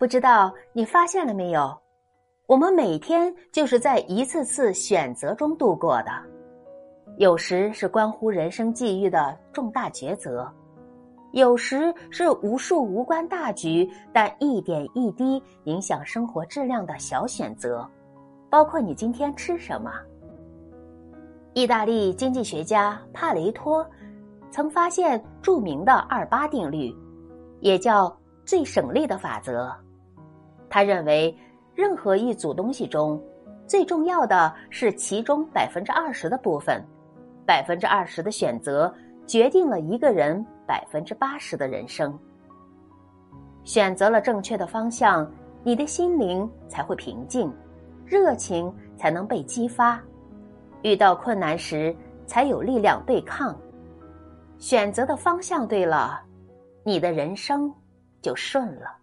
不知道你发现了没有？我们每天就是在一次次选择中度过的，有时是关乎人生际遇的重大抉择，有时是无数无关大局但一点一滴影响生活质量的小选择，包括你今天吃什么。意大利经济学家帕雷托曾发现著名的二八定律，也叫最省力的法则。他认为。任何一组东西中，最重要的是其中百分之二十的部分，百分之二十的选择决定了一个人百分之八十的人生。选择了正确的方向，你的心灵才会平静，热情才能被激发，遇到困难时才有力量对抗。选择的方向对了，你的人生就顺了。